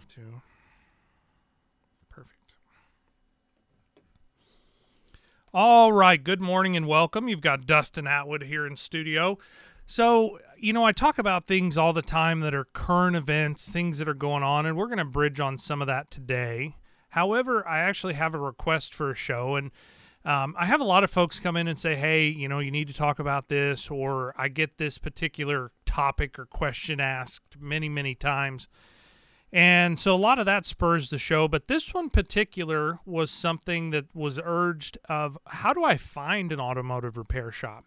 have to. Perfect. All right. Good morning and welcome. You've got Dustin Atwood here in studio. So, you know, I talk about things all the time that are current events, things that are going on, and we're going to bridge on some of that today. However, I actually have a request for a show, and um, I have a lot of folks come in and say, hey, you know, you need to talk about this, or I get this particular topic or question asked many, many times. And so a lot of that spurs the show, but this one particular was something that was urged of how do I find an automotive repair shop?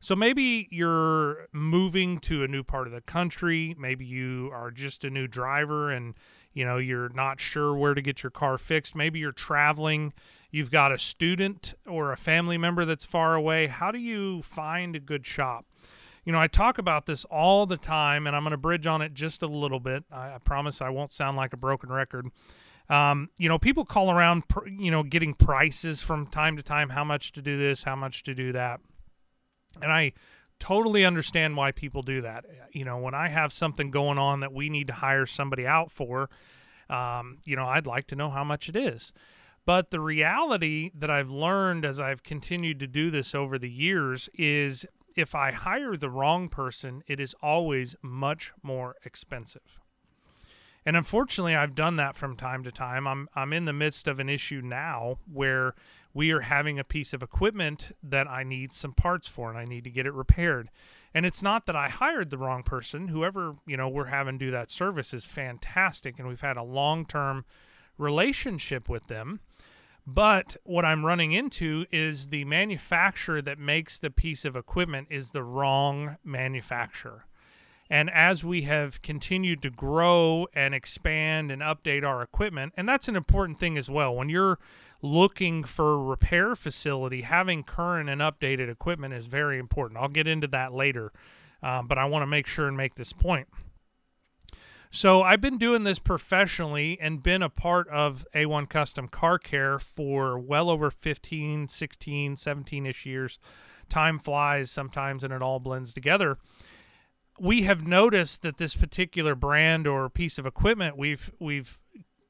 So maybe you're moving to a new part of the country, maybe you are just a new driver and you know you're not sure where to get your car fixed, maybe you're traveling, you've got a student or a family member that's far away. How do you find a good shop? You know, I talk about this all the time, and I'm going to bridge on it just a little bit. I, I, promise I won't sound like a broken record. Um, you know, people call around, you know, getting prices from time to time, how much to do this, how much to do that. And I totally understand why people do that. You know, when I have something going on that we need to hire somebody out for, um, you know, I'd like to know how much it is. But the reality that I've learned as I've continued to do this over the years is if I hire the wrong person, it is always much more expensive. And unfortunately, I've done that from time to time. I'm I'm in the midst of an issue now where we are having a piece of equipment that I need some parts for and I need to get it repaired. And it's not that I hired the wrong person. Whoever, you know, we're having do that service is fantastic and we've had a long-term relationship with them. But what I'm running into is the manufacturer that makes the piece of equipment is the wrong manufacturer. And as we have continued to grow and expand and update our equipment, and that's an important thing as well. When you're looking for a repair facility, having current and updated equipment is very important. I'll get into that later, um, but I want to make sure and make this point. So I've been doing this professionally and been a part of A1 Custom Car Care for well over 15, 16, 17 ish years. Time flies sometimes and it all blends together. We have noticed that this particular brand or piece of equipment we've we've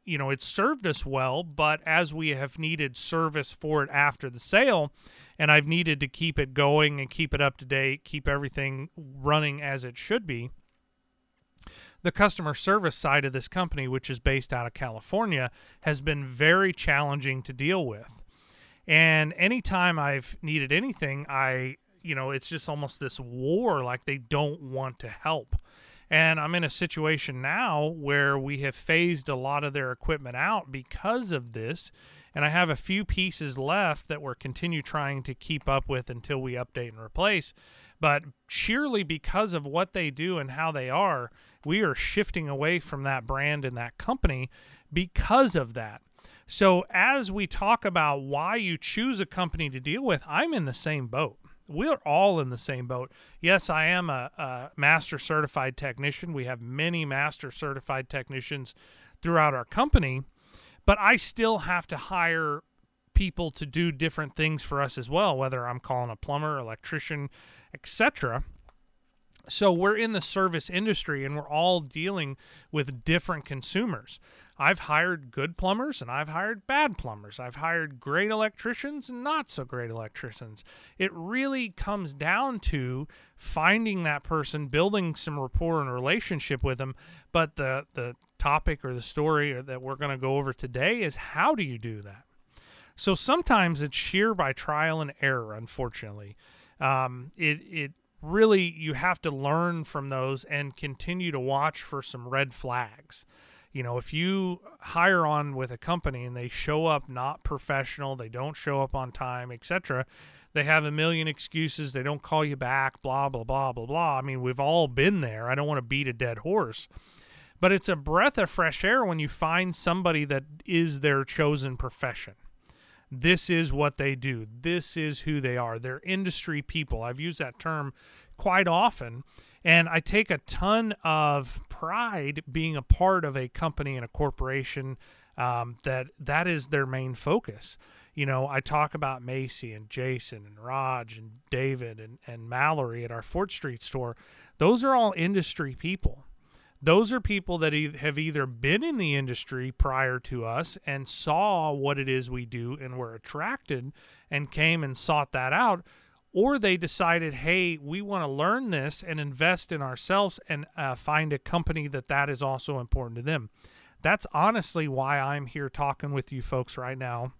you know it's served us well, but as we have needed service for it after the sale, and I've needed to keep it going and keep it up to date, keep everything running as it should be the customer service side of this company, which is based out of California, has been very challenging to deal with. And anytime I've needed anything, I, you know, it's just almost this war like they don't want to help. And I'm in a situation now where we have phased a lot of their equipment out because of this. And I have a few pieces left that we're continue trying to keep up with until we update and replace. But sheerly because of what they do and how they are, we are shifting away from that brand and that company because of that. So, as we talk about why you choose a company to deal with, I'm in the same boat. We're all in the same boat. Yes, I am a, a master certified technician. We have many master certified technicians throughout our company, but I still have to hire people to do different things for us as well, whether I'm calling a plumber, electrician, etc. So we're in the service industry and we're all dealing with different consumers. I've hired good plumbers and I've hired bad plumbers. I've hired great electricians and not so great electricians. It really comes down to finding that person, building some rapport and relationship with them. But the the topic or the story that we're going to go over today is how do you do that? So sometimes it's sheer by trial and error, unfortunately um, it it really you have to learn from those and continue to watch for some red flags. You know, if you hire on with a company and they show up not professional, they don't show up on time, etc., they have a million excuses, they don't call you back, blah blah blah blah blah. I mean, we've all been there. I don't want to beat a dead horse. But it's a breath of fresh air when you find somebody that is their chosen profession. This is what they do. This is who they are. They're industry people. I've used that term quite often. And I take a ton of pride being a part of a company and a corporation um, that that is their main focus. You know, I talk about Macy and Jason and Raj and David and, and Mallory at our Fort Street store. Those are all industry people. those are people that have either been in the industry prior to us and saw what it is we do and were attracted and came and sought that out or they decided hey we want to learn this and invest in ourselves and uh, find a company that that is also important to them. That's honestly why i'm here talking with you folks right now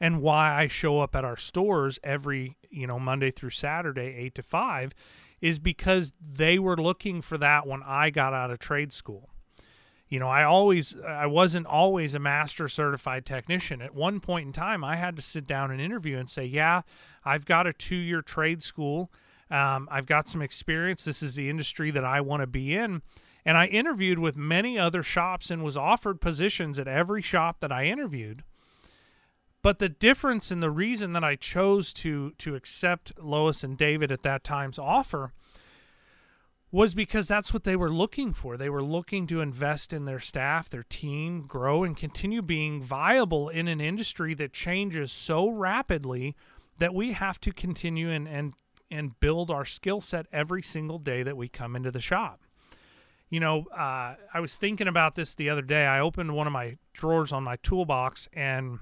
and why i show up at our stores every you know monday through saturday 8 to 5 is because they were looking for that when i got out of trade school you know i always i wasn't always a master certified technician. At one point in time i had to sit down and interview and say yeah i've got a two year trade school. Um, i've got some experience. This is the industry that i want to be in. And i interviewed with many other shops and was offered positions at every shop that i interviewed. But the difference and the reason that i chose to to accept lois and david at that time's offer was because that's what they were looking for. They were looking to invest in their staff, their team, grow, and continue being viable in an industry that changes so rapidly that we have to continue and and and build our skill set every single day that we come into the shop. You know, uh, I was thinking about this the other day. I opened one of my drawers on my toolbox and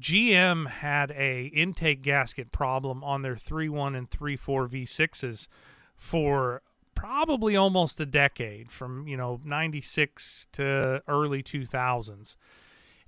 GM had a intake gasket problem on their 3.1 and 3.4 V6s for probably almost a decade from you know 96 to early 2000s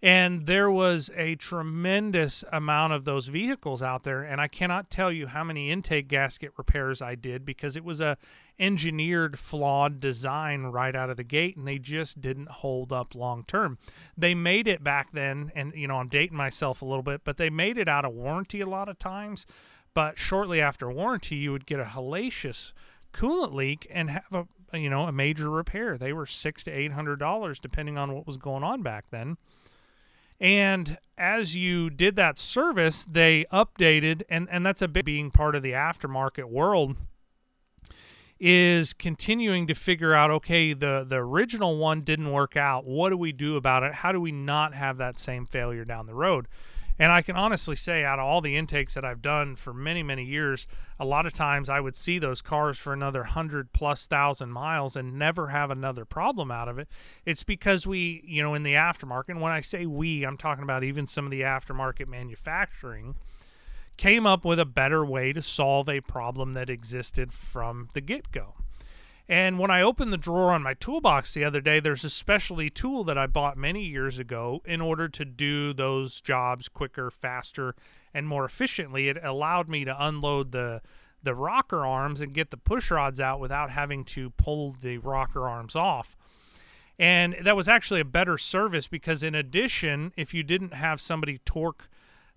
and there was a tremendous amount of those vehicles out there and i cannot tell you how many intake gasket repairs i did because it was a engineered flawed design right out of the gate and they just didn't hold up long term. They made it back then and you know i'm dating myself a little bit but they made it out of warranty a lot of times but shortly after warranty, you would get a hellacious coolant leak and have a, you know a major repair. They were six to eight hundred dollars depending on what was going on back then. And as you did that service, they updated, and, and that's a big being part of the aftermarket world, is continuing to figure out okay, the, the original one didn't work out. What do we do about it? How do we not have that same failure down the road? And I can honestly say, out of all the intakes that I've done for many, many years, a lot of times I would see those cars for another hundred plus thousand miles and never have another problem out of it. It's because we, you know, in the aftermarket, and when I say we, I'm talking about even some of the aftermarket manufacturing, came up with a better way to solve a problem that existed from the get go. And when I opened the drawer on my toolbox the other day, there's a specialty tool that I bought many years ago in order to do those jobs quicker, faster, and more efficiently. It allowed me to unload the the rocker arms and get the push rods out without having to pull the rocker arms off. And that was actually a better service because in addition, if you didn't have somebody torque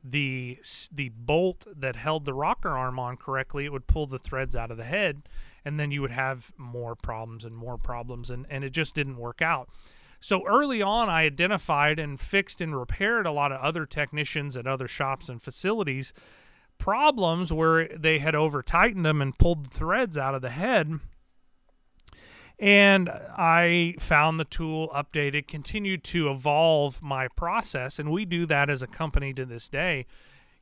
the the bolt that held the rocker arm on correctly, it would pull the threads out of the head and then you would have more problems and more problems and, and it just didn't work out. So early on i identified and fixed and repaired a lot of other technicians at other shops and facilities problems where they had over tightened them and pulled the threads out of the head. And I found the tool updated, continued to evolve my process, and we do that as a company to this day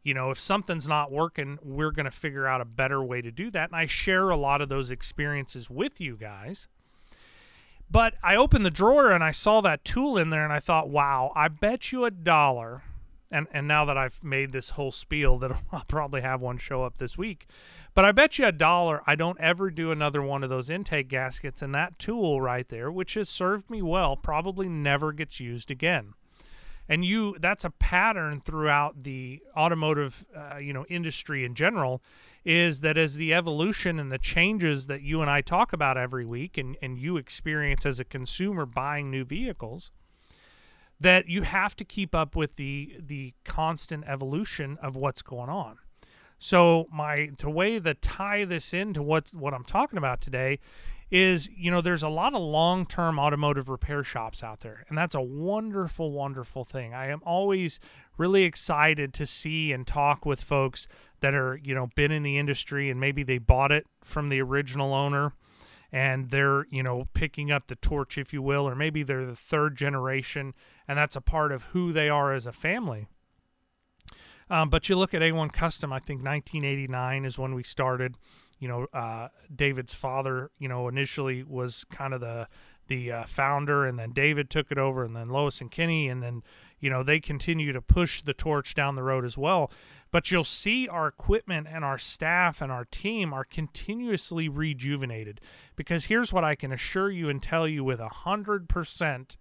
you know, if something's not working, we're going to figure out a better way to do that. And I share a lot of those experiences with you guys. But I opened the drawer and I saw that tool in there and I thought, wow, I bet you a dollar. And, and now that I've made this whole spiel, that I'll probably have one show up this week. But I bet you a dollar I don't ever do another one of those intake gaskets. And that tool right there, which has served me well, probably never gets used again and you that's a pattern throughout the automotive uh, you know industry in general is that as the evolution and the changes that you and I talk about every week and, and you experience as a consumer buying new vehicles that you have to keep up with the the constant evolution of what's going on. So my the way to tie this into what what I'm talking about today is you know there's a lot of long-term automotive repair shops out there and that's a wonderful wonderful thing. I am always really excited to see and talk with folks that are you know been in the industry and maybe they bought it from the original owner and they're you know picking up the torch if you will or maybe they're the third generation and that's a part of who they are as a family. Um, but you look at A1 Custom, I think 1989 is when we started you know, uh, David's father, you know, initially was kind of the the uh, founder, and then David took it over, and then Lois and Kenny, and then you know they continue to push the torch down the road as well. But you'll see our equipment and our staff and our team are continuously rejuvenated because here's what I can assure you and tell you with a hundred percent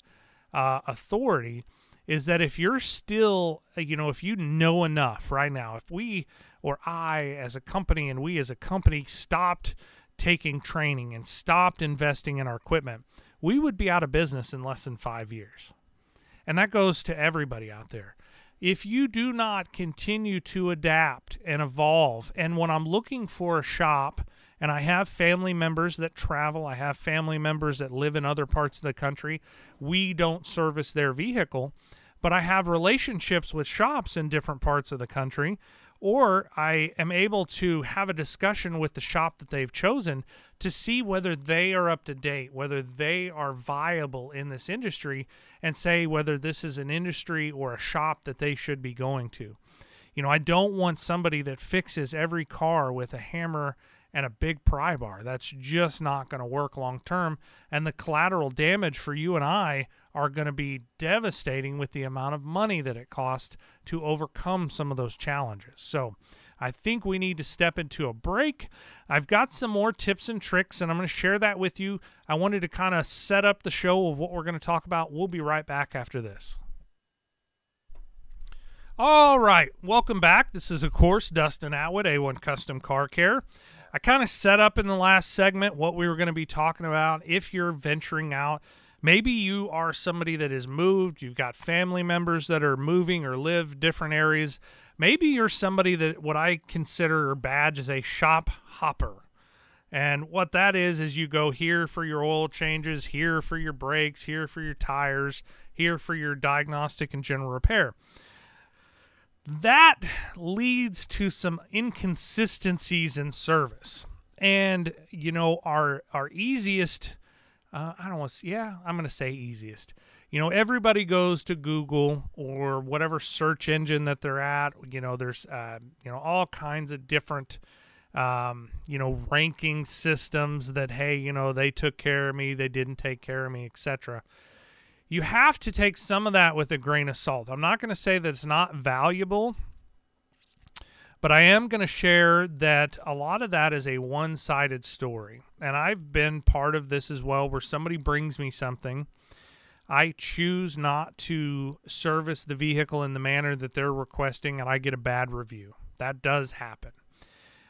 uh, authority is that if you're still, uh, you know, if you know enough right now, if we or I as a company and we as a company stopped taking training and stopped investing in our equipment, we would be out of business in less than five years. And that goes to everybody out there. If you do not continue to adapt and evolve, and when I'm looking for a shop, and I have family members that travel, I have family members that live in other parts of the country, we don't service their vehicle but I have relationships with shops in different parts of the country, or I am able to have a discussion with the shop that they've chosen to see whether they are up to date, whether they are viable in this industry, and say whether this is an industry or a shop that they should be going to. You know, I don't want somebody that fixes every car with a hammer and a big pry bar. That's just not going to work long term. And the collateral damage for you and I are going to be devastating with the amount of money that it costs to overcome some of those challenges. So, I think we need to step into a break. I've got some more tips and tricks, and I'm going to share that with you. I wanted to kind of set up the show of what we're going to talk about. We'll be right back after this. All right, welcome back. This is, of course, Dustin Atwood, A1 Custom Car Care. I kind of set up in the last segment what we were going to be talking about. If you're venturing out, maybe you are somebody that has moved, you've got family members that are moving or live different areas. Maybe you're somebody that what I consider or badge as a shop hopper. And what that is, is you go here for your oil changes, here for your brakes, here for your tires, here for your diagnostic and general repair that leads to some inconsistencies in service. And you know, our our easiest uh, I don't want to yeah, I'm going to say easiest. You know, everybody goes to Google or whatever search engine that they're at. You know, there's uh, you know all kinds of different um, you know ranking systems that hey, you know, they took care of me, they didn't take care of me, etc you have to take some of that with a grain of salt. I'm not going to say that it's not valuable, but I am going to share that a lot of that is a one sided story. And I've been part of this as well, where somebody brings me something. I choose not to service the vehicle in the manner that they're requesting, and I get a bad review. That does happen.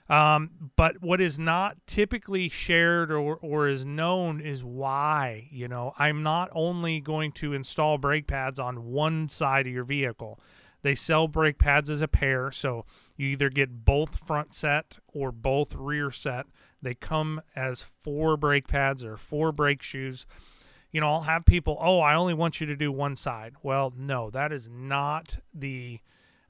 Um, but what is not typically shared or, or is known is why. You know, I'm not only going to install brake pads on one side of your vehicle. They sell brake pads as a pair, so you either get both front set or both rear set. They come as four brake pads or four brake shoes. You know, I'll have people, oh, I only want you to do one side. Well, no, that is not the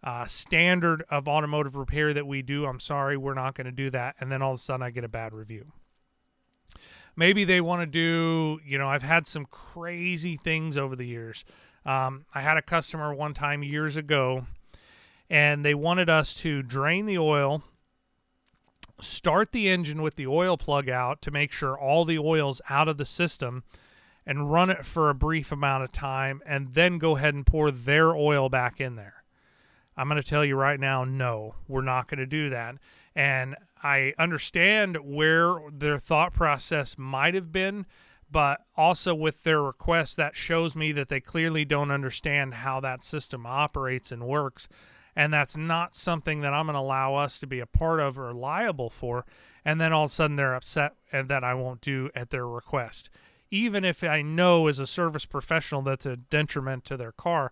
uh, standard of automotive repair that we do. I'm sorry, we're not going to do that. And then all of a sudden, I get a bad review. Maybe they want to do, you know, I've had some crazy things over the years. Um, I had a customer one time years ago, and they wanted us to drain the oil, start the engine with the oil plug out to make sure all the oil's out of the system, and run it for a brief amount of time, and then go ahead and pour their oil back in there. I'm going to tell you right now, no, we're not going to do that. And I understand where their thought process might have been, but also with their request, that shows me that they clearly don't understand how that system operates and works. And that's not something that I'm going to allow us to be a part of or liable for. And then all of a sudden they're upset and that I won't do at their request. Even if I know as a service professional that's a detriment to their car,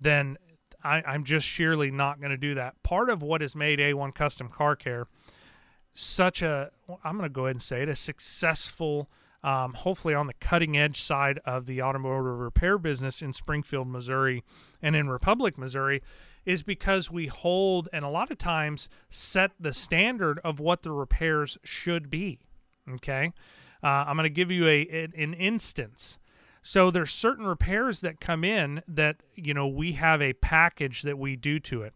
then I, I'm just sheerly not going to do that. Part of what has made A1 Custom Car Care such a, I'm going to go ahead and say it, a successful, um, hopefully on the cutting edge side of the automotive repair business in Springfield, Missouri, and in Republic, Missouri, is because we hold and a lot of times set the standard of what the repairs should be. Okay. Uh, I'm going to give you a, an instance. So there's certain repairs that come in that, you know, we have a package that we do to it.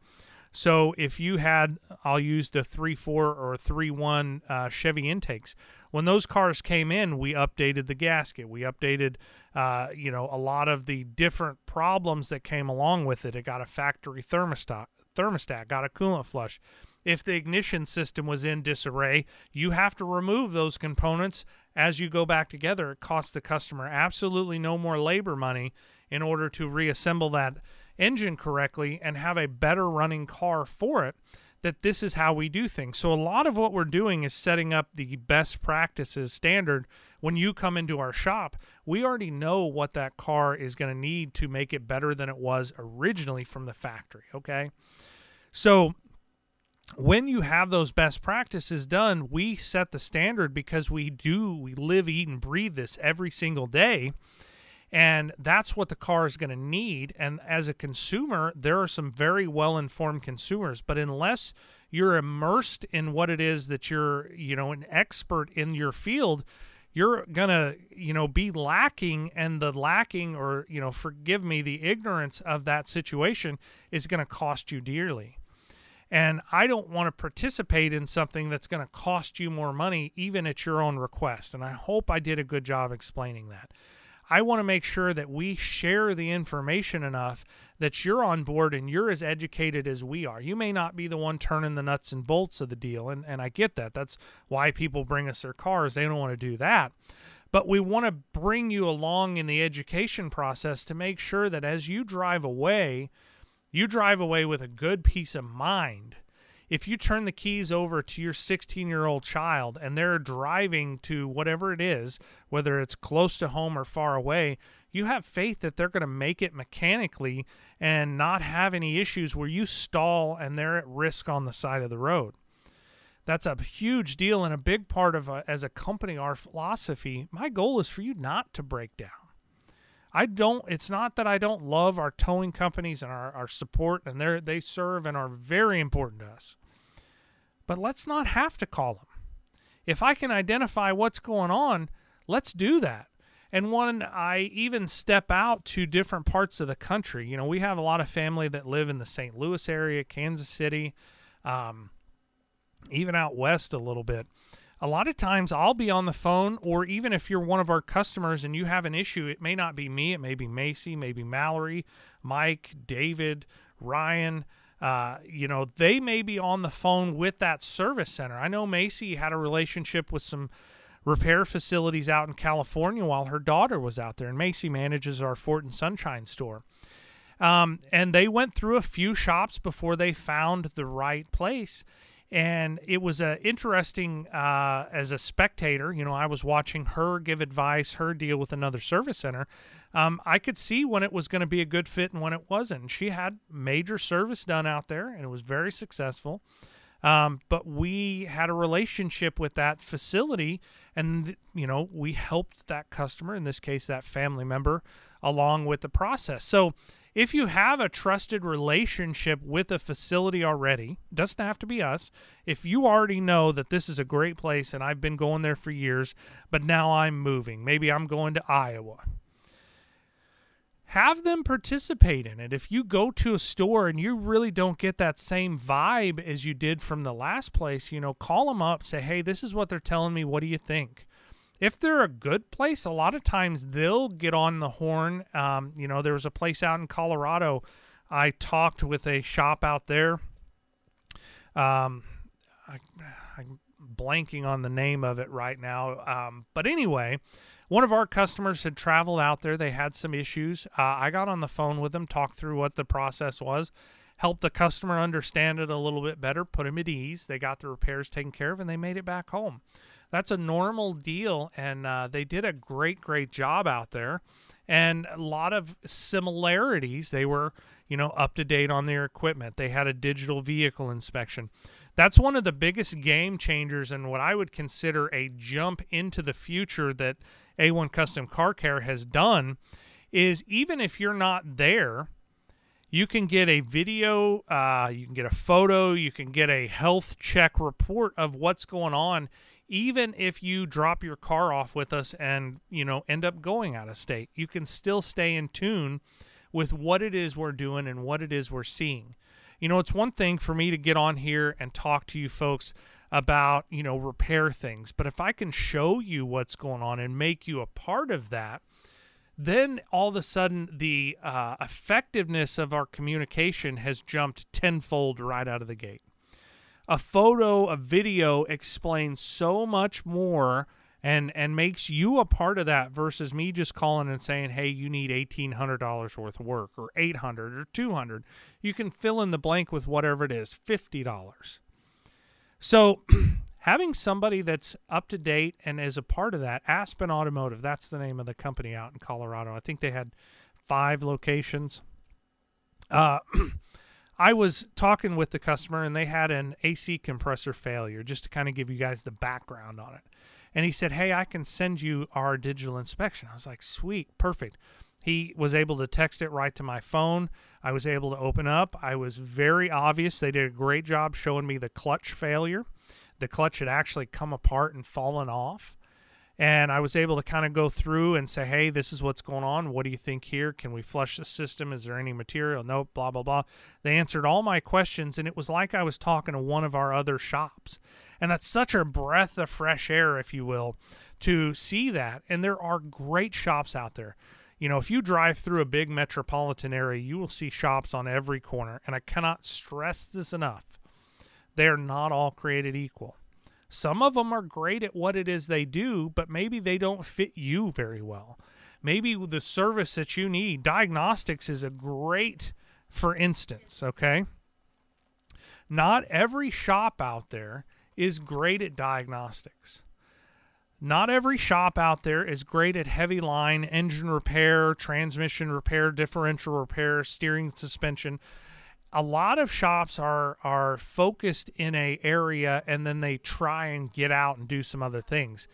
So if you had, I'll use the 3.4 or 3.1 uh, Chevy intakes. When those cars came in, we updated the gasket. We updated, uh, you know, a lot of the different problems that came along with it. It got a factory thermostat, thermostat, got a coolant flush. If the ignition system was in disarray, you have to remove those components as you go back together. It costs the customer absolutely no more labor money in order to reassemble that engine correctly and have a better running car for it that this is how we do things. So a lot of what we're doing is setting up the best practices standard when you come into our shop. We already know what that car is going to need to make it better than it was originally from the factory, okay? So when you have those best practices done, we set the standard because we do we live, eat and breathe this every single day and that's what the car is going to need. And as a consumer, there are some very well informed consumers, but unless you're immersed in what it is that you're, you know, an expert in your field, you're going to, you know, be lacking. And the lacking, or, you know, forgive me, the ignorance of that situation is going to cost you dearly. And I don't want to participate in something that's going to cost you more money, even at your own request. And I hope I did a good job explaining that. I want to make sure that we share the information enough that you're on board and you're as educated as we are. You may not be the one turning the nuts and bolts of the deal, and, and I get that. That's why people bring us their cars. They don't want to do that. But we want to bring you along in the education process to make sure that as you drive away, you drive away with a good peace of mind if you turn the keys over to your 16 year old child and they're driving to whatever it is, whether it's close to home or far away, you have faith that they're going to make it mechanically and not have any issues where you stall and they're at risk on the side of the road. That's a huge deal and a big part of, a, as a company, our philosophy. My goal is for you not to break down. I don't it's not that I don't love our towing companies and our, our support and they they serve and are very important to us. But let's not have to call them. If I can identify what's going on, let's do that. And when I even step out to different parts of the country, you know, we have a lot of family that live in the St. Louis area, Kansas City, um, even out west a little bit. A lot of times I'll be on the phone, or even if you're one of our customers and you have an issue, it may not be me, it may be Macy, maybe Mallory, Mike, David, Ryan, uh, you know, they may be on the phone with that service center. I know Macy had a relationship with some repair facilities out in California while her daughter was out there, and Macy manages our Fort and Sunshine store. Um, and they went through a few shops before they found the right place and it was a interesting uh, as a spectator you know i was watching her give advice her deal with another service center. Um, i could see when it was going to be a good fit and when it wasn't. She had major service done out there and it was very successful. Um, but we had a relationship with that facility and you know we helped that customer in this case that family member along with the process. So if you have a trusted relationship with a facility already, doesn't have to be us. If you already know that this is a great place and I've been going there for years, but now I'm moving, maybe I'm going to Iowa. Have them participate in it. If you go to a store and you really don't get that same vibe as you did from the last place, you know, call them up, say, hey, this is what they're telling me. What do you think? If they're a good place, a lot of times they'll get on the horn. Um, you know, there was a place out in Colorado. I talked with a shop out there. Um, I, am blanking on the name of it right now. Um, but anyway, one of our customers had traveled out there. They had some issues. Uh, I got on the phone with them, talked through what the process was, helped the customer understand it a little bit better, put him at ease. They got the repairs taken care of, and they made it back home that's a normal deal, and uh, they did a great, great job out there, and a lot of similarities. They were, you know, up to date on their equipment. They had a digital vehicle inspection. That's one of the biggest game changers and what I would consider a jump into the future that A1 Custom Car Care has done is even if you're not there, you can get a video, uh, you can get a photo, you can get a health check report of what's going on even if you drop your car off with us and you know end up going out of state you can still stay in tune with what it is we're doing and what it is we're seeing You know, it's one thing for me to get on here and talk to you folks about, you know, repair things, but if I can show you what's going on and make you a part of that, then all of a sudden the uh, effectiveness of our communication has jumped tenfold right out of the gate. A photo, a video explains so much more and and makes you a part of that versus me just calling and saying, "Hey, you need eighteen hundred dollars worth of work, or eight hundred, or two hundred. You can fill in the blank with whatever it is, fifty dollars. So having somebody that's up to date and is a part of that, Aspen Automotive, that's the name of the company out in Colorado. I think they had five locations. Uh, I was talking with the customer and they had an AC compressor failure, just to kind of give you guys the background on it. And he said, Hey, I can send you our digital inspection. I was like, Sweet, perfect. He was able to text it right to my phone. I was able to open up. I was very obvious. They did a great job showing me the clutch failure the clutch had actually come apart and fallen off. And I was able to kind of go through and say, hey, this is what's going on. What do you think here? Can we flush the system? Is there any material? Nope, blah, blah, blah. They answered all my questions, and it was like I was talking to one of our other shops. And that's such a breath of fresh air, if you will, to see that. And there are great shops out there. You know, if you drive through a big metropolitan area, you will see shops on every corner. And I cannot stress this enough they're not all created equal. Some of them are great at what it is they do, but maybe they don't fit you very well. Maybe the service that you need, diagnostics is a great, for instance, okay? Not every shop out there is great at diagnostics. Not every shop out there is great at heavy line engine repair, transmission repair, differential repair, steering suspension a lot of shops are are focused in a area and then they try and get out and do some other things.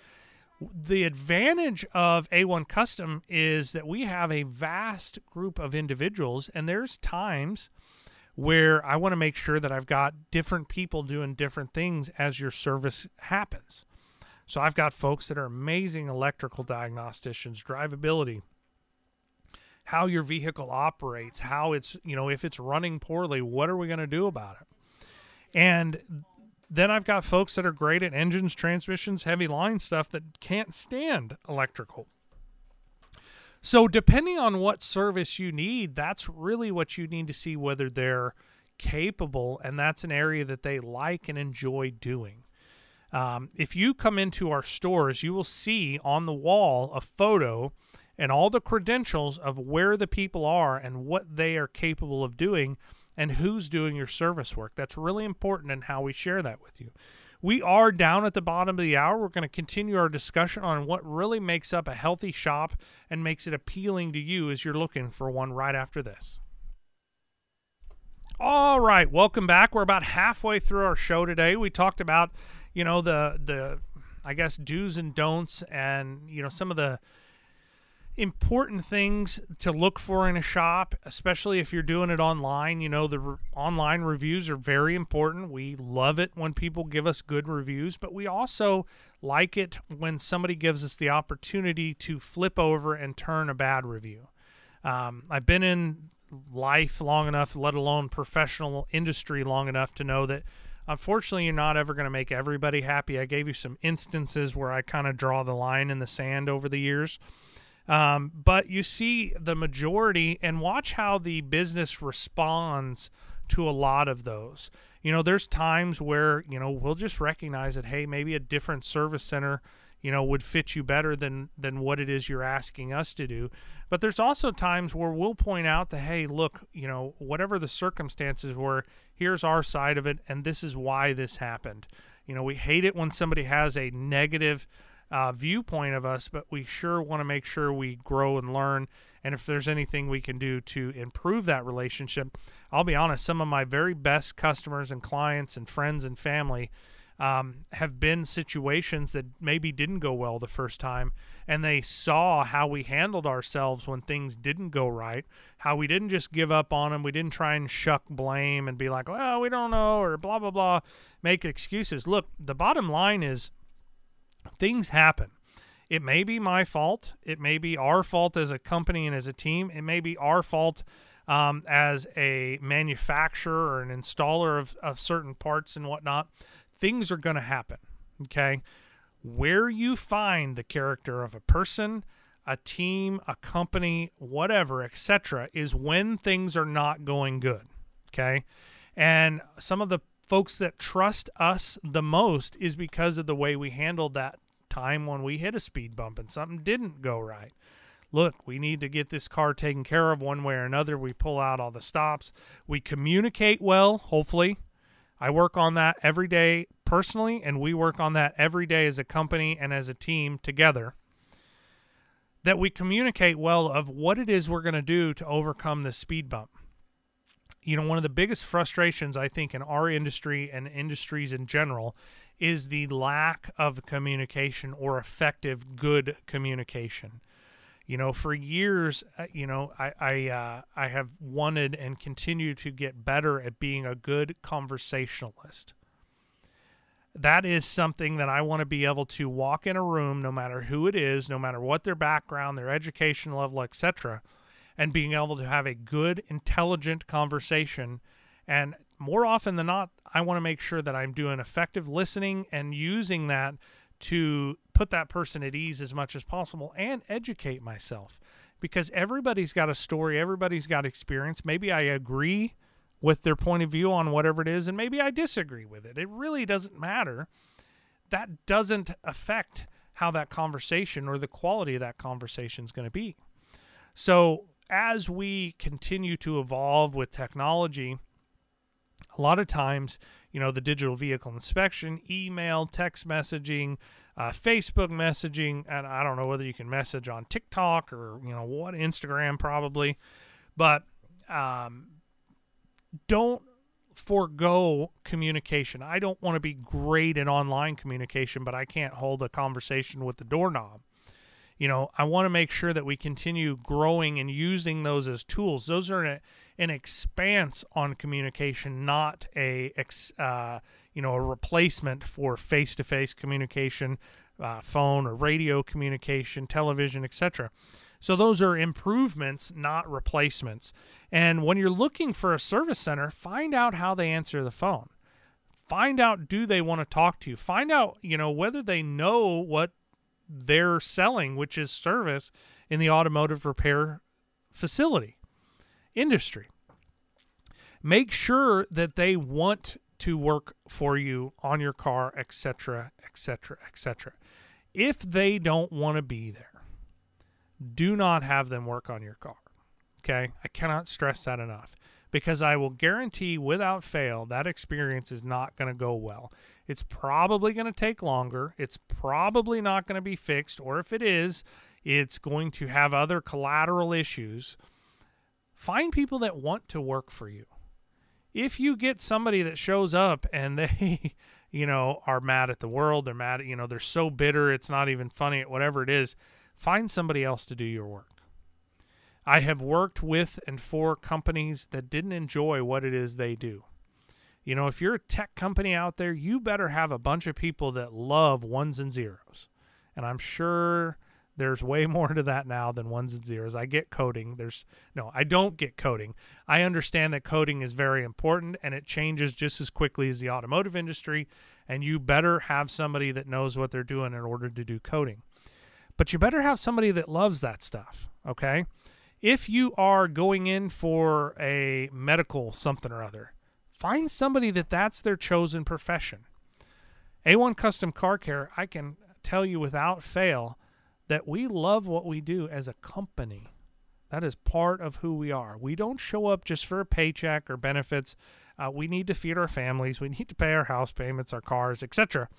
The advantage of A1 Custom is that we have a vast group of individuals and there's times where I want to make sure that I've got different people doing different things as your service happens. So I've got folks that are amazing electrical diagnosticians, drivability, how your vehicle operates, how it's, you know, if it's running poorly, what are we going to do about it? And then I've got folks that are great at engines, transmissions, heavy line stuff that can't stand electrical. So, depending on what service you need, that's really what you need to see whether they're capable and that's an area that they like and enjoy doing. Um, if you come into our stores, you will see on the wall a photo and all the credentials of where the people are and what they are capable of doing and who's doing your service work. That's really important in how we share that with you. We are down at the bottom of the hour. We're going to continue our discussion on what really makes up a healthy shop and makes it appealing to you as you're looking for one right after this. All right, welcome back. We're about halfway through our show today. We talked about, you know, the the I guess do's and don'ts and, you know, some of the important things to look for in a shop, especially if you're doing it online. You know, the re- online reviews are very important. We love it when people give us good reviews, but we also like it when somebody gives us the opportunity to flip over and turn a bad review. Um, I've been in life long enough, let alone professional industry long enough to know that unfortunately you're not ever going to make everybody happy. I gave you some instances where I kind of draw the line in the sand over the years. Um, but you see the majority and watch how the business responds to a lot of those. You know, there's times where, you know, we'll just recognize that, hey, maybe a different service center, you know, would fit you better than than what it is you're asking us to do. But there's also times where we'll point out that, hey, look, you know, whatever the circumstances were, here's our side of it, and this is why this happened. You know, we hate it when somebody has a negative uh, viewpoint of us, but we sure want to make sure we grow and learn. And if there's anything we can do to improve that relationship, I'll be honest, some of my very best customers and clients and friends and family um, have been situations that maybe didn't go well the first time, and they saw how we handled ourselves when things didn't go right, how we didn't just give up on them, we didn't try and shuck blame and be like, well, we don't know, or blah, blah, blah, make excuses. Look, the bottom line is things happen. It may be my fault. It may be our fault as a company and as a team. It may be our fault um, as a manufacturer or an installer of, of certain parts and whatnot, things are going to happen. Okay. Where you find the character of a person, a team, a company, whatever, etc., is when things are not going good. Okay. And some of the folks that trust us the most is because of the way we handled that time when we hit a speed bump and something didn't go right. Look, we need to get this car taken care of one way or another. We pull out all the stops. We communicate well, hopefully. I work on that every day personally, and we work on that every day as a company and as a team together. That we communicate well of what it is we're going to do to overcome this speed bump you know, one of the biggest frustrations I think in our industry and industries in general is the lack of communication or effective good communication. You know, for years, uh, you know, I I, uh, I have wanted and continue to get better at being a good conversationalist. That is something that I want to be able to walk in a room, no matter who it is, no matter what their background, their education level, etc and being able to have a good, intelligent conversation. And more often than not, I want to make sure that I'm doing effective listening and using that to put that person at ease as much as possible and educate myself because everybody's got a story, everybody's got experience. Maybe I agree with their point of view on whatever it is, and maybe I disagree with it. It really doesn't matter. That doesn't affect how that conversation or the quality of that conversation is going to be. So, as we continue to evolve with technology, a lot of times, you know, the digital vehicle inspection, email, text messaging, uh, Facebook messaging, and I don't know whether you can message on TikTok or, you know, what, Instagram probably, but um, don't forego communication. I don't want to be great in online communication, but I can't hold a conversation with the doorknob you know, I want to make sure that we continue growing and using those as tools. Those are an, an expanse on communication, not a uh, you know a replacement for face-to-face communication, uh, phone or radio communication, television, etc. So those are improvements, not replacements. And when you're looking for a service center, find out how they answer the phone. Find out do they want to talk to you. Find out, you know, whether they know what they're selling, which is service in the automotive repair facility industry. Make sure that they want to work for you on your car, etc., etc., etc. If they don't want to be there, do not have them work on your car. Okay? I cannot stress that enough because I will guarantee without fail that experience is not going to go well. It's probably going to take longer. It's probably not going to be fixed, or if it is, it's going to have other collateral issues. Find people that want to work for you. If you get somebody that shows up and they, you know, are mad at the world, they're mad at, you know, they're so bitter, it's not even funny, whatever it is, find somebody else to do your work. I have worked with and for companies that didn't enjoy what it is they do. You know, if you're a tech company out there, you better have a bunch of people that love ones and zeros. And I'm sure there's way more to that now than ones and zeros. I get coding. There's no, I don't get coding. I understand that coding is very important and it changes just as quickly as the automotive industry. And you better have somebody that knows what they're doing in order to do coding. But you better have somebody that loves that stuff. Okay. If you are going in for a medical something or other, Find somebody that that's their chosen profession. A1 Custom Car Care, I can tell you without fail that we love what we do as a company. That is part of who we are. We don't show up just for a paycheck or benefits. Uh, we need to feed our families. We need to pay our house payments, our cars, etc.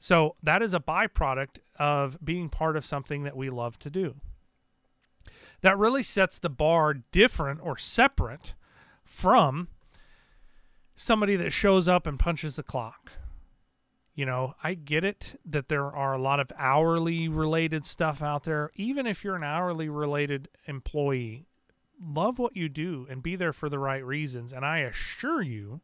So that is a byproduct of being part of something that we love to do. That really sets the bar different or separate from somebody that shows up and punches the clock. You know, I get it that there are a lot of hourly related stuff out there. Even if you're an hourly related employee, love what you do and be there for the right reasons. And I assure you,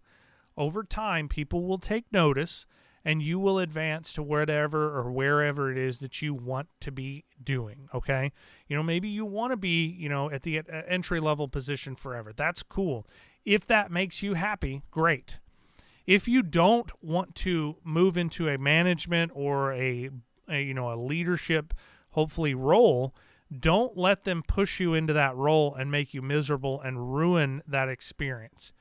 over time, people will take notice and you will advance to whatever or wherever it is that you want to be doing. Okay. You know, maybe you want to be, you know, at the entry level position forever. That's cool. If that makes you happy, great. If you don't want to move into a management or a, a you know, a leadership, hopefully, role, don't let them push you into that role and make you miserable and ruin that experience.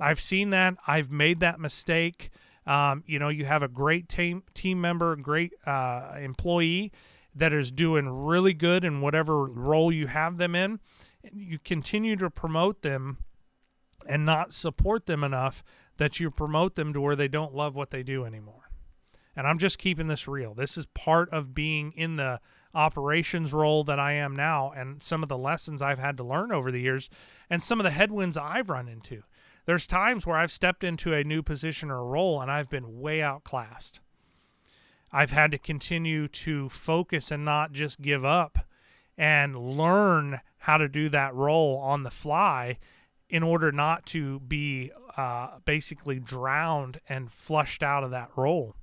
I've seen that. I've made that mistake. Um, you know, you have a great team team member, great uh, employee that is doing really good in whatever role you have them in. You continue to promote them and not support them enough that you promote them to where they don't love what they do anymore. And I'm just keeping this real. This is part of being in the operations role that I am now and some of the lessons I've had to learn over the years and some of the headwinds I've run into. There's times where I've stepped into a new position or role and I've been way outclassed. I've had to continue to focus and not just give up and learn how to do that role on the fly in order not to be uh, basically drowned and flushed out of that role.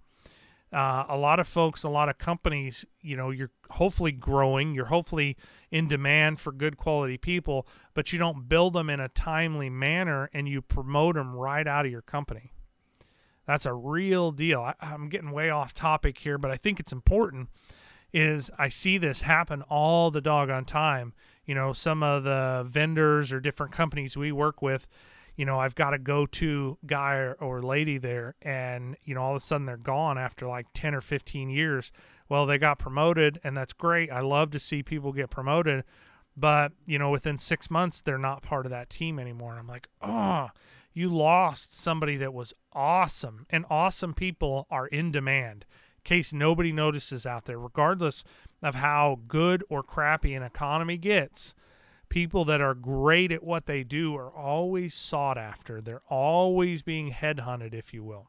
Uh, a lot of folks, a lot of companies, you know, you're hopefully growing, you're hopefully in demand for good quality people, but you don't build them in a timely manner and you promote them right out of your company. That's a real deal. I, I'm getting way off topic here, but I think it's important. Is I see this happen all the doggone time. You know, some of the vendors or different companies we work with, you know, I've got a go to guy or, or, lady there, and, you know, all of a sudden they're gone after like 10 or 15 years. Well, they got promoted, and that's great. I love to see people get promoted, but, you know, within six months, they're not part of that team anymore. And I'm like, oh, you lost somebody that was awesome, and awesome people are in demand. Case nobody notices out there, regardless of how good or crappy an economy gets people that are great at what they do are always sought after. They're always being headhunted, if you will.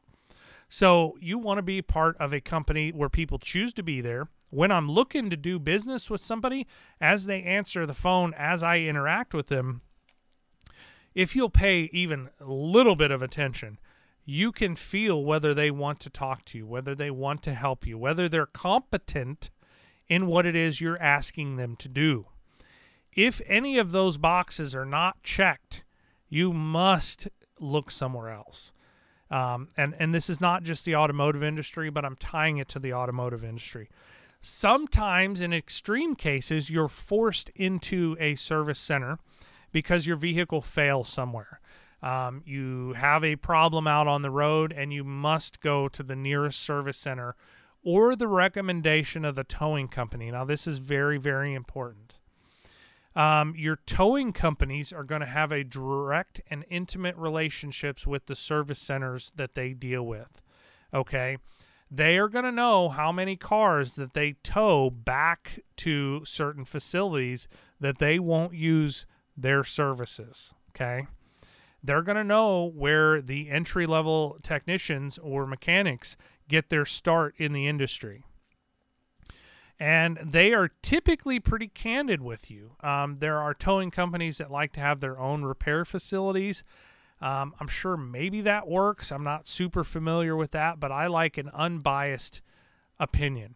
So you want to be part of a company where people choose to be there. When I'm looking to do business with somebody, as they answer the phone, as I interact with them, if you'll pay even a little bit of attention, you can feel whether they want to talk to you, whether they want to help you, whether they're competent in what it is you're asking them to do. If any of those boxes are not checked, you must look somewhere else. Um, and and this is not just the automotive industry, but I'm tying it to the automotive industry. Sometimes, in extreme cases, you're forced into a service center because your vehicle fails somewhere. Um, you have a problem out on the road, and you must go to the nearest service center or the recommendation of the towing company. Now, this is very, very important um, your towing companies are going to have a direct and intimate relationships with the service centers that they deal with. Okay. They are going to know how many cars that they tow back to certain facilities that they won't use their services. Okay. They're going to know where the entry level technicians or mechanics get their start in the industry and they are typically pretty candid with you. Um, there are towing companies that like to have their own repair facilities. Um, I'm sure maybe that works. I'm not super familiar with that, but I like an unbiased opinion.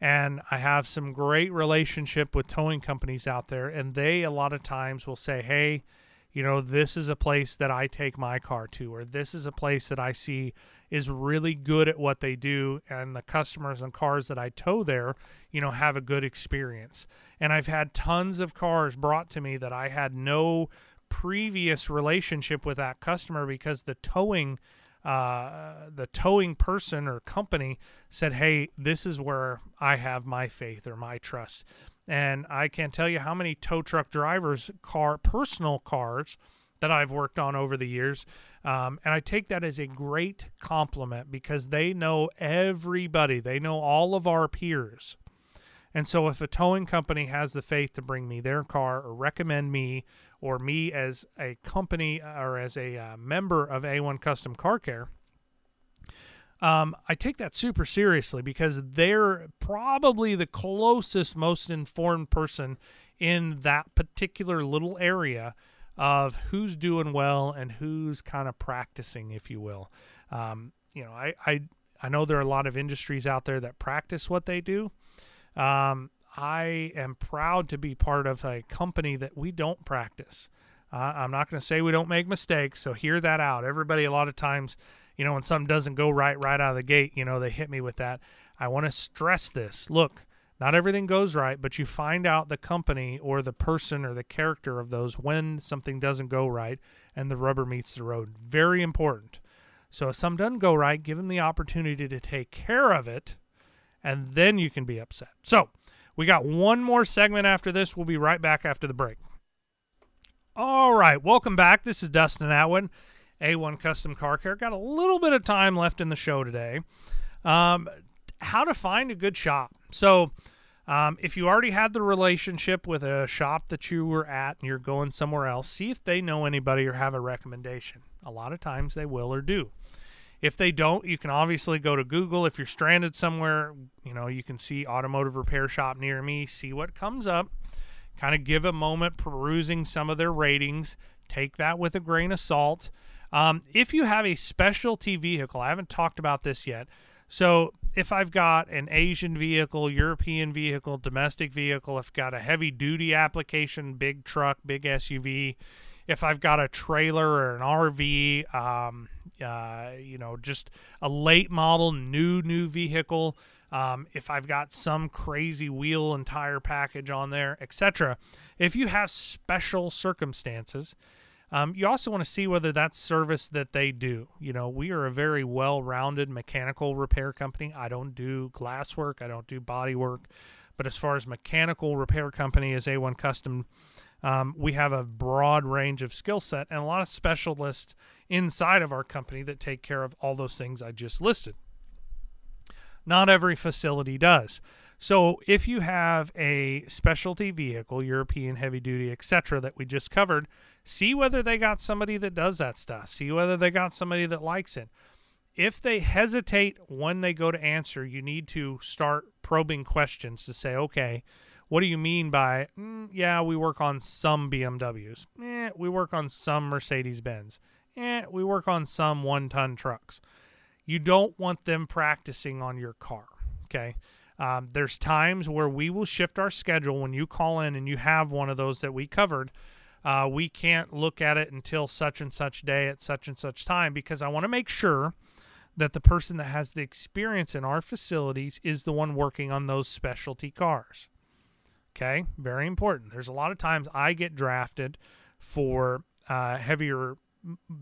And I have some great relationship with towing companies out there, and they a lot of times will say, "Hey, you know, this is a place that I take my car to, or this is a place that I see is really good at what they do and the customers and cars that I tow there, you know, have a good experience. And I've had tons of cars brought to me that I had no previous relationship with that customer because the towing uh, the towing person or company said, "Hey, this is where I have my faith or my trust." And I can't tell you how many tow truck drivers, car personal cars that I've worked on over the years. Um, and I take that as a great compliment because they know everybody, they know all of our peers. And so, if a towing company has the faith to bring me their car or recommend me or me as a company or as a uh, member of A1 Custom Car Care, um, I take that super seriously because they're probably the closest, most informed person in that particular little area of who's doing well and who's kind of practicing, if you will. Um, you know, I, I I know there are a lot of industries out there that practice what they do. Um, I am proud to be part of a company that we don't practice. Uh, I'm not going to say we don't make mistakes, so hear that out. Everybody, a lot of times, you know, when something doesn't go right right out of the gate, you know, they hit me with that. I want to stress this. Look, not everything goes right, but you find out the company or the person or the character of those when something doesn't go right and the rubber meets the road. Very important. So if something doesn't go right, give them the opportunity to take care of it, and then you can be upset. So we got one more segment after this. We'll be right back after the break. All right, welcome back. This is Dustin Atwood, A1 Custom Car Care. Got a little bit of time left in the show today. Um, how to find a good shop. So, um, if you already had the relationship with a shop that you were at and you're going somewhere else, see if they know anybody or have a recommendation. A lot of times they will or do. If they don't, you can obviously go to Google. If you're stranded somewhere, you know, you can see automotive repair shop near me, see what comes up, kind of give a moment perusing some of their ratings, take that with a grain of salt. Um, if you have a specialty vehicle, I haven't talked about this yet. So if I've got an Asian vehicle, European vehicle, domestic vehicle, if I've got a heavy duty application, big truck, big SUV, if I've got a trailer or an RV, um, uh, you know, just a late model, new, new vehicle, um, if I've got some crazy wheel and tire package on there, etc. If you have special circumstances, um, you also want to see whether that's service that they do. You know, we are a very well rounded mechanical repair company. I don't do glass work, I don't do body work. But as far as mechanical repair company as A1 Custom um, we have a broad range of skill set and a lot of specialists inside of our company that take care of all those things I just listed. Not every facility does. So if you have a specialty vehicle, European heavy duty, etc., that we just covered, see whether they got somebody that does that stuff. See whether they got somebody that likes it. If they hesitate when they go to answer, you need to start probing questions to say, okay, what do you mean by, mm, yeah, we work on some BMWs? Eh, we work on some Mercedes Benz. Eh, we work on some one ton trucks. You don't want them practicing on your car. Okay. Um, there's times where we will shift our schedule when you call in and you have one of those that we covered. Uh, we can't look at it until such and such day at such and such time because I want to make sure that the person that has the experience in our facilities is the one working on those specialty cars. Okay, very important. There's a lot of times I get drafted for uh, heavier,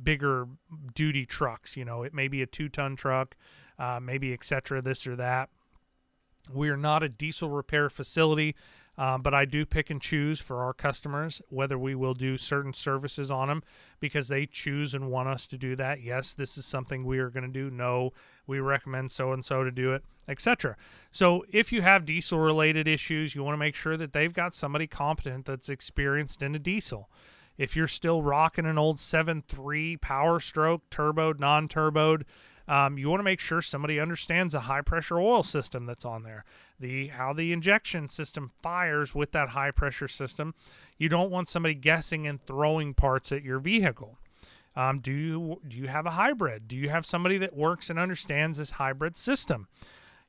bigger duty trucks. You know, it may be a two ton truck, uh, maybe etc. This or that. We are not a diesel repair facility. Um, but I do pick and choose for our customers whether we will do certain services on them because they choose and want us to do that. Yes, this is something we are going to do. No, we recommend so and so to do it, etc. So if you have diesel related issues, you want to make sure that they've got somebody competent that's experienced in a diesel. If you're still rocking an old 7.3 Power Stroke, turboed, non turboed, um, you want to make sure somebody understands the high pressure oil system that's on there, the how the injection system fires with that high pressure system. You don't want somebody guessing and throwing parts at your vehicle. Um, do you do you have a hybrid? Do you have somebody that works and understands this hybrid system?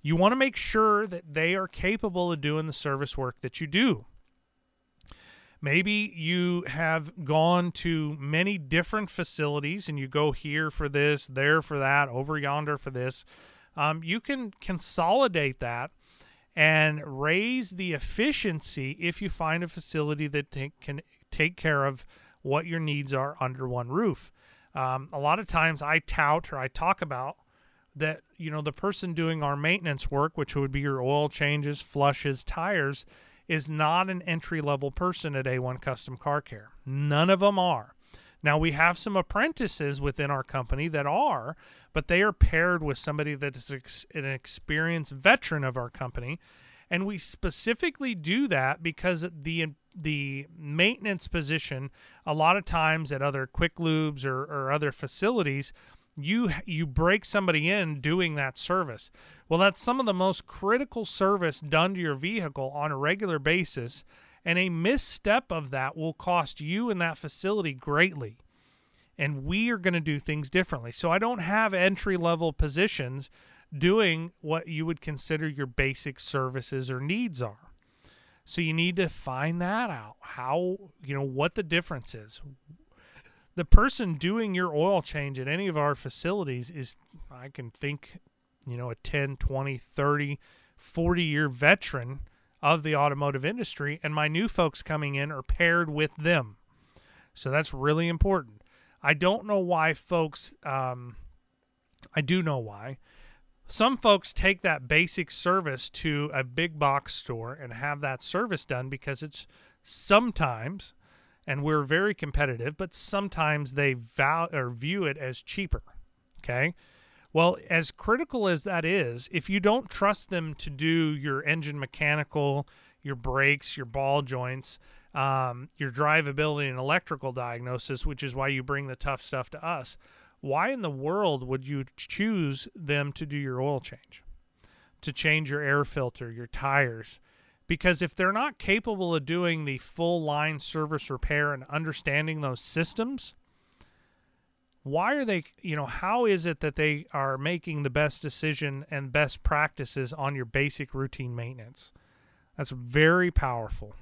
You want to make sure that they are capable of doing the service work that you do. Maybe you have gone to many different facilities and you go here for this, there for that, over yonder for this. Um, you can consolidate that and raise the efficiency if you find a facility that t- can take care of what your needs are under one roof. Um, a lot of times I tout or I talk about that, you know, the person doing our maintenance work, which would be your oil changes, flushes, tires, is not an entry level person at A1 Custom Car Care. None of them are. Now, we have some apprentices within our company that are, but they are paired with somebody that is ex- an experienced veteran of our company. And we specifically do that because the the maintenance position, a lot of times at other quick lubes or, or other facilities, you you break somebody in doing that service. Well, that's some of the most critical service done to your vehicle on a regular basis, and a misstep of that will cost you and that facility greatly. And we are going to do things differently. So I don't have entry level positions doing what you would consider your basic services or needs are. So you need to find that out. How, you know, what the difference is. The person doing your oil change at any of our facilities is, I can think, you know, a 10, 20, 30, 40 year veteran of the automotive industry. And my new folks coming in are paired with them. So that's really important. I don't know why folks, um, I do know why. Some folks take that basic service to a big box store and have that service done because it's sometimes, and we're very competitive, but sometimes they val- or view it as cheaper. Okay. Well, as critical as that is, if you don't trust them to do your engine mechanical, your brakes, your ball joints, um, your drivability and electrical diagnosis, which is why you bring the tough stuff to us, why in the world would you choose them to do your oil change, to change your air filter, your tires? Because if they're not capable of doing the full line service repair and understanding those systems, why are they, you know, how is it that they are making the best decision and best practices on your basic routine maintenance? That's very powerful.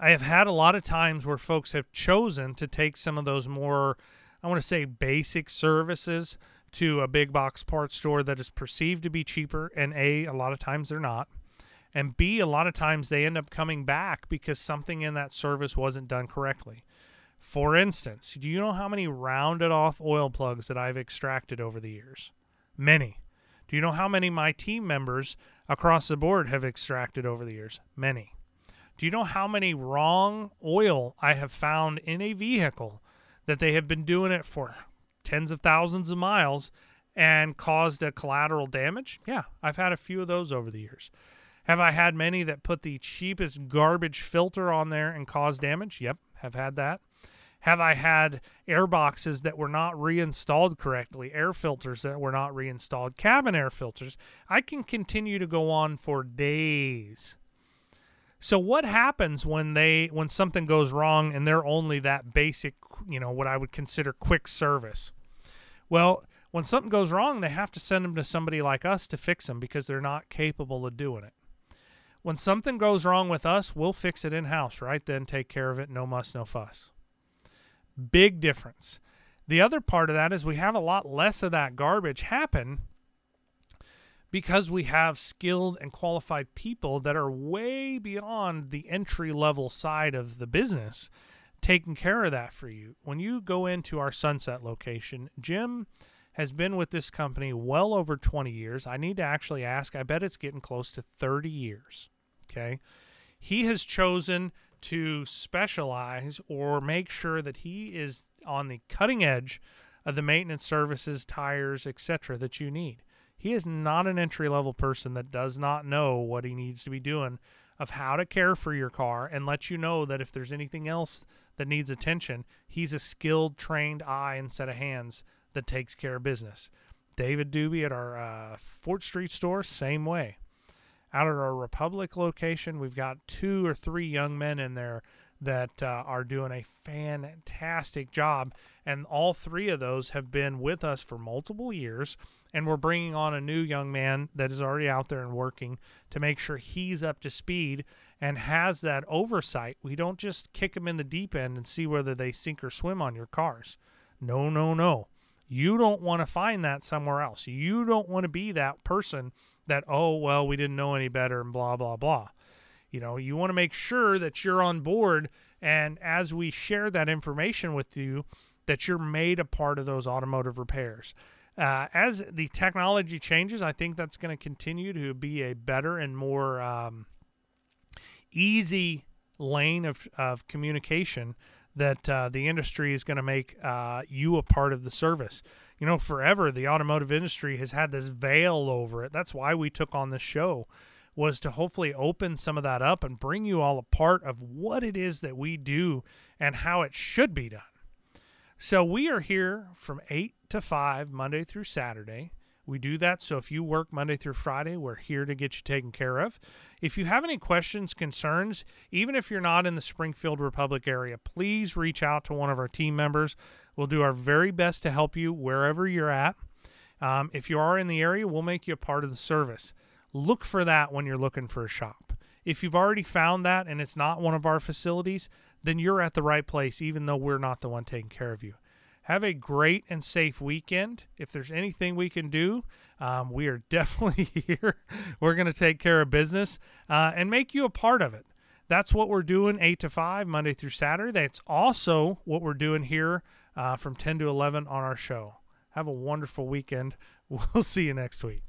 I have had a lot of times where folks have chosen to take some of those more I want to say basic services to a big box parts store that is perceived to be cheaper and a a lot of times they're not and b a lot of times they end up coming back because something in that service wasn't done correctly. For instance do you know how many rounded off oil plugs that i've extracted over the years? Many. Do you know how many my team members across the board have extracted over the years? Many. Do you know how many wrong oil i have found in a vehicle that they have been doing it for tens of thousands of miles and caused a collateral damage? Yeah, I've had a few of those over the years. Have I had many that put the cheapest garbage filter on there and caused damage? Yep, have had that. Have I had air boxes that were not reinstalled correctly, air filters that were not reinstalled, cabin air filters? I can continue to go on for days so what happens when they when something goes wrong and they're only that basic, you know, what I would consider quick service? Well, when something goes wrong, they have to send them to somebody like us to fix them because they're not capable of doing it. When something goes wrong with us, we'll fix it in house, right? Then take care of it, no muss, no fuss. Big difference. The other part of that is we have a lot less of that garbage happen because we have skilled and qualified people that are way beyond the entry level side of the business taking care of that for you. When you go into our Sunset location, Jim has been with this company well over 20 years. I need to actually ask, I bet it's getting close to 30 years. Okay. He has chosen to specialize or make sure that he is on the cutting edge of the maintenance services, tires, etc. that you need. He is not an entry level person that does not know what he needs to be doing of how to care for your car and let you know that if there's anything else that needs attention, he's a skilled, trained eye and set of hands that takes care of business. David Doobie at our uh, Fort Street store, same way. Out at our Republic location, we've got two or three young men in there that uh, are doing a fantastic job. And all three of those have been with us for multiple years. And we're bringing on a new young man that is already out there and working to make sure he's up to speed and has that oversight. We don't just kick them in the deep end and see whether they sink or swim on your cars. No, no, no. You don't want to find that somewhere else. You don't want to be that person that, oh, well, we didn't know any better and blah, blah, blah. You know, you want to make sure that you're on board. And as we share that information with you, that you're made a part of those automotive repairs. Uh, as the technology changes, I think that's going to continue to be a better and more um, easy lane of, of communication that uh, the industry is going to make uh, you a part of the service. You know, forever the automotive industry has had this veil over it. That's why we took on this show was to hopefully open some of that up and bring you all a part of what it is that we do and how it should be done. So we are here from 8 to 5 Monday through Saturday. We do that so if you work Monday through Friday, we're here to get you taken care of. If you have any questions, concerns, even if you're not in the Springfield Republic area, please reach out to one of our team members. We'll do our very best to help you wherever you're at. Um, if you are in the area, we'll make you a part of the service. Look for that when you're looking for a shop. If you've already found that and it's not one of our facilities, then you're at the right place, even though we're not the one taking care of you. Have a great and safe weekend. If there's anything we can do, um, we are definitely here. We're going to take care of business uh, and make you a part of it. That's what we're doing 8 to 5, Monday through Saturday. That's also what we're doing here uh, from 10 to 11 on our show. Have a wonderful weekend. We'll see you next week.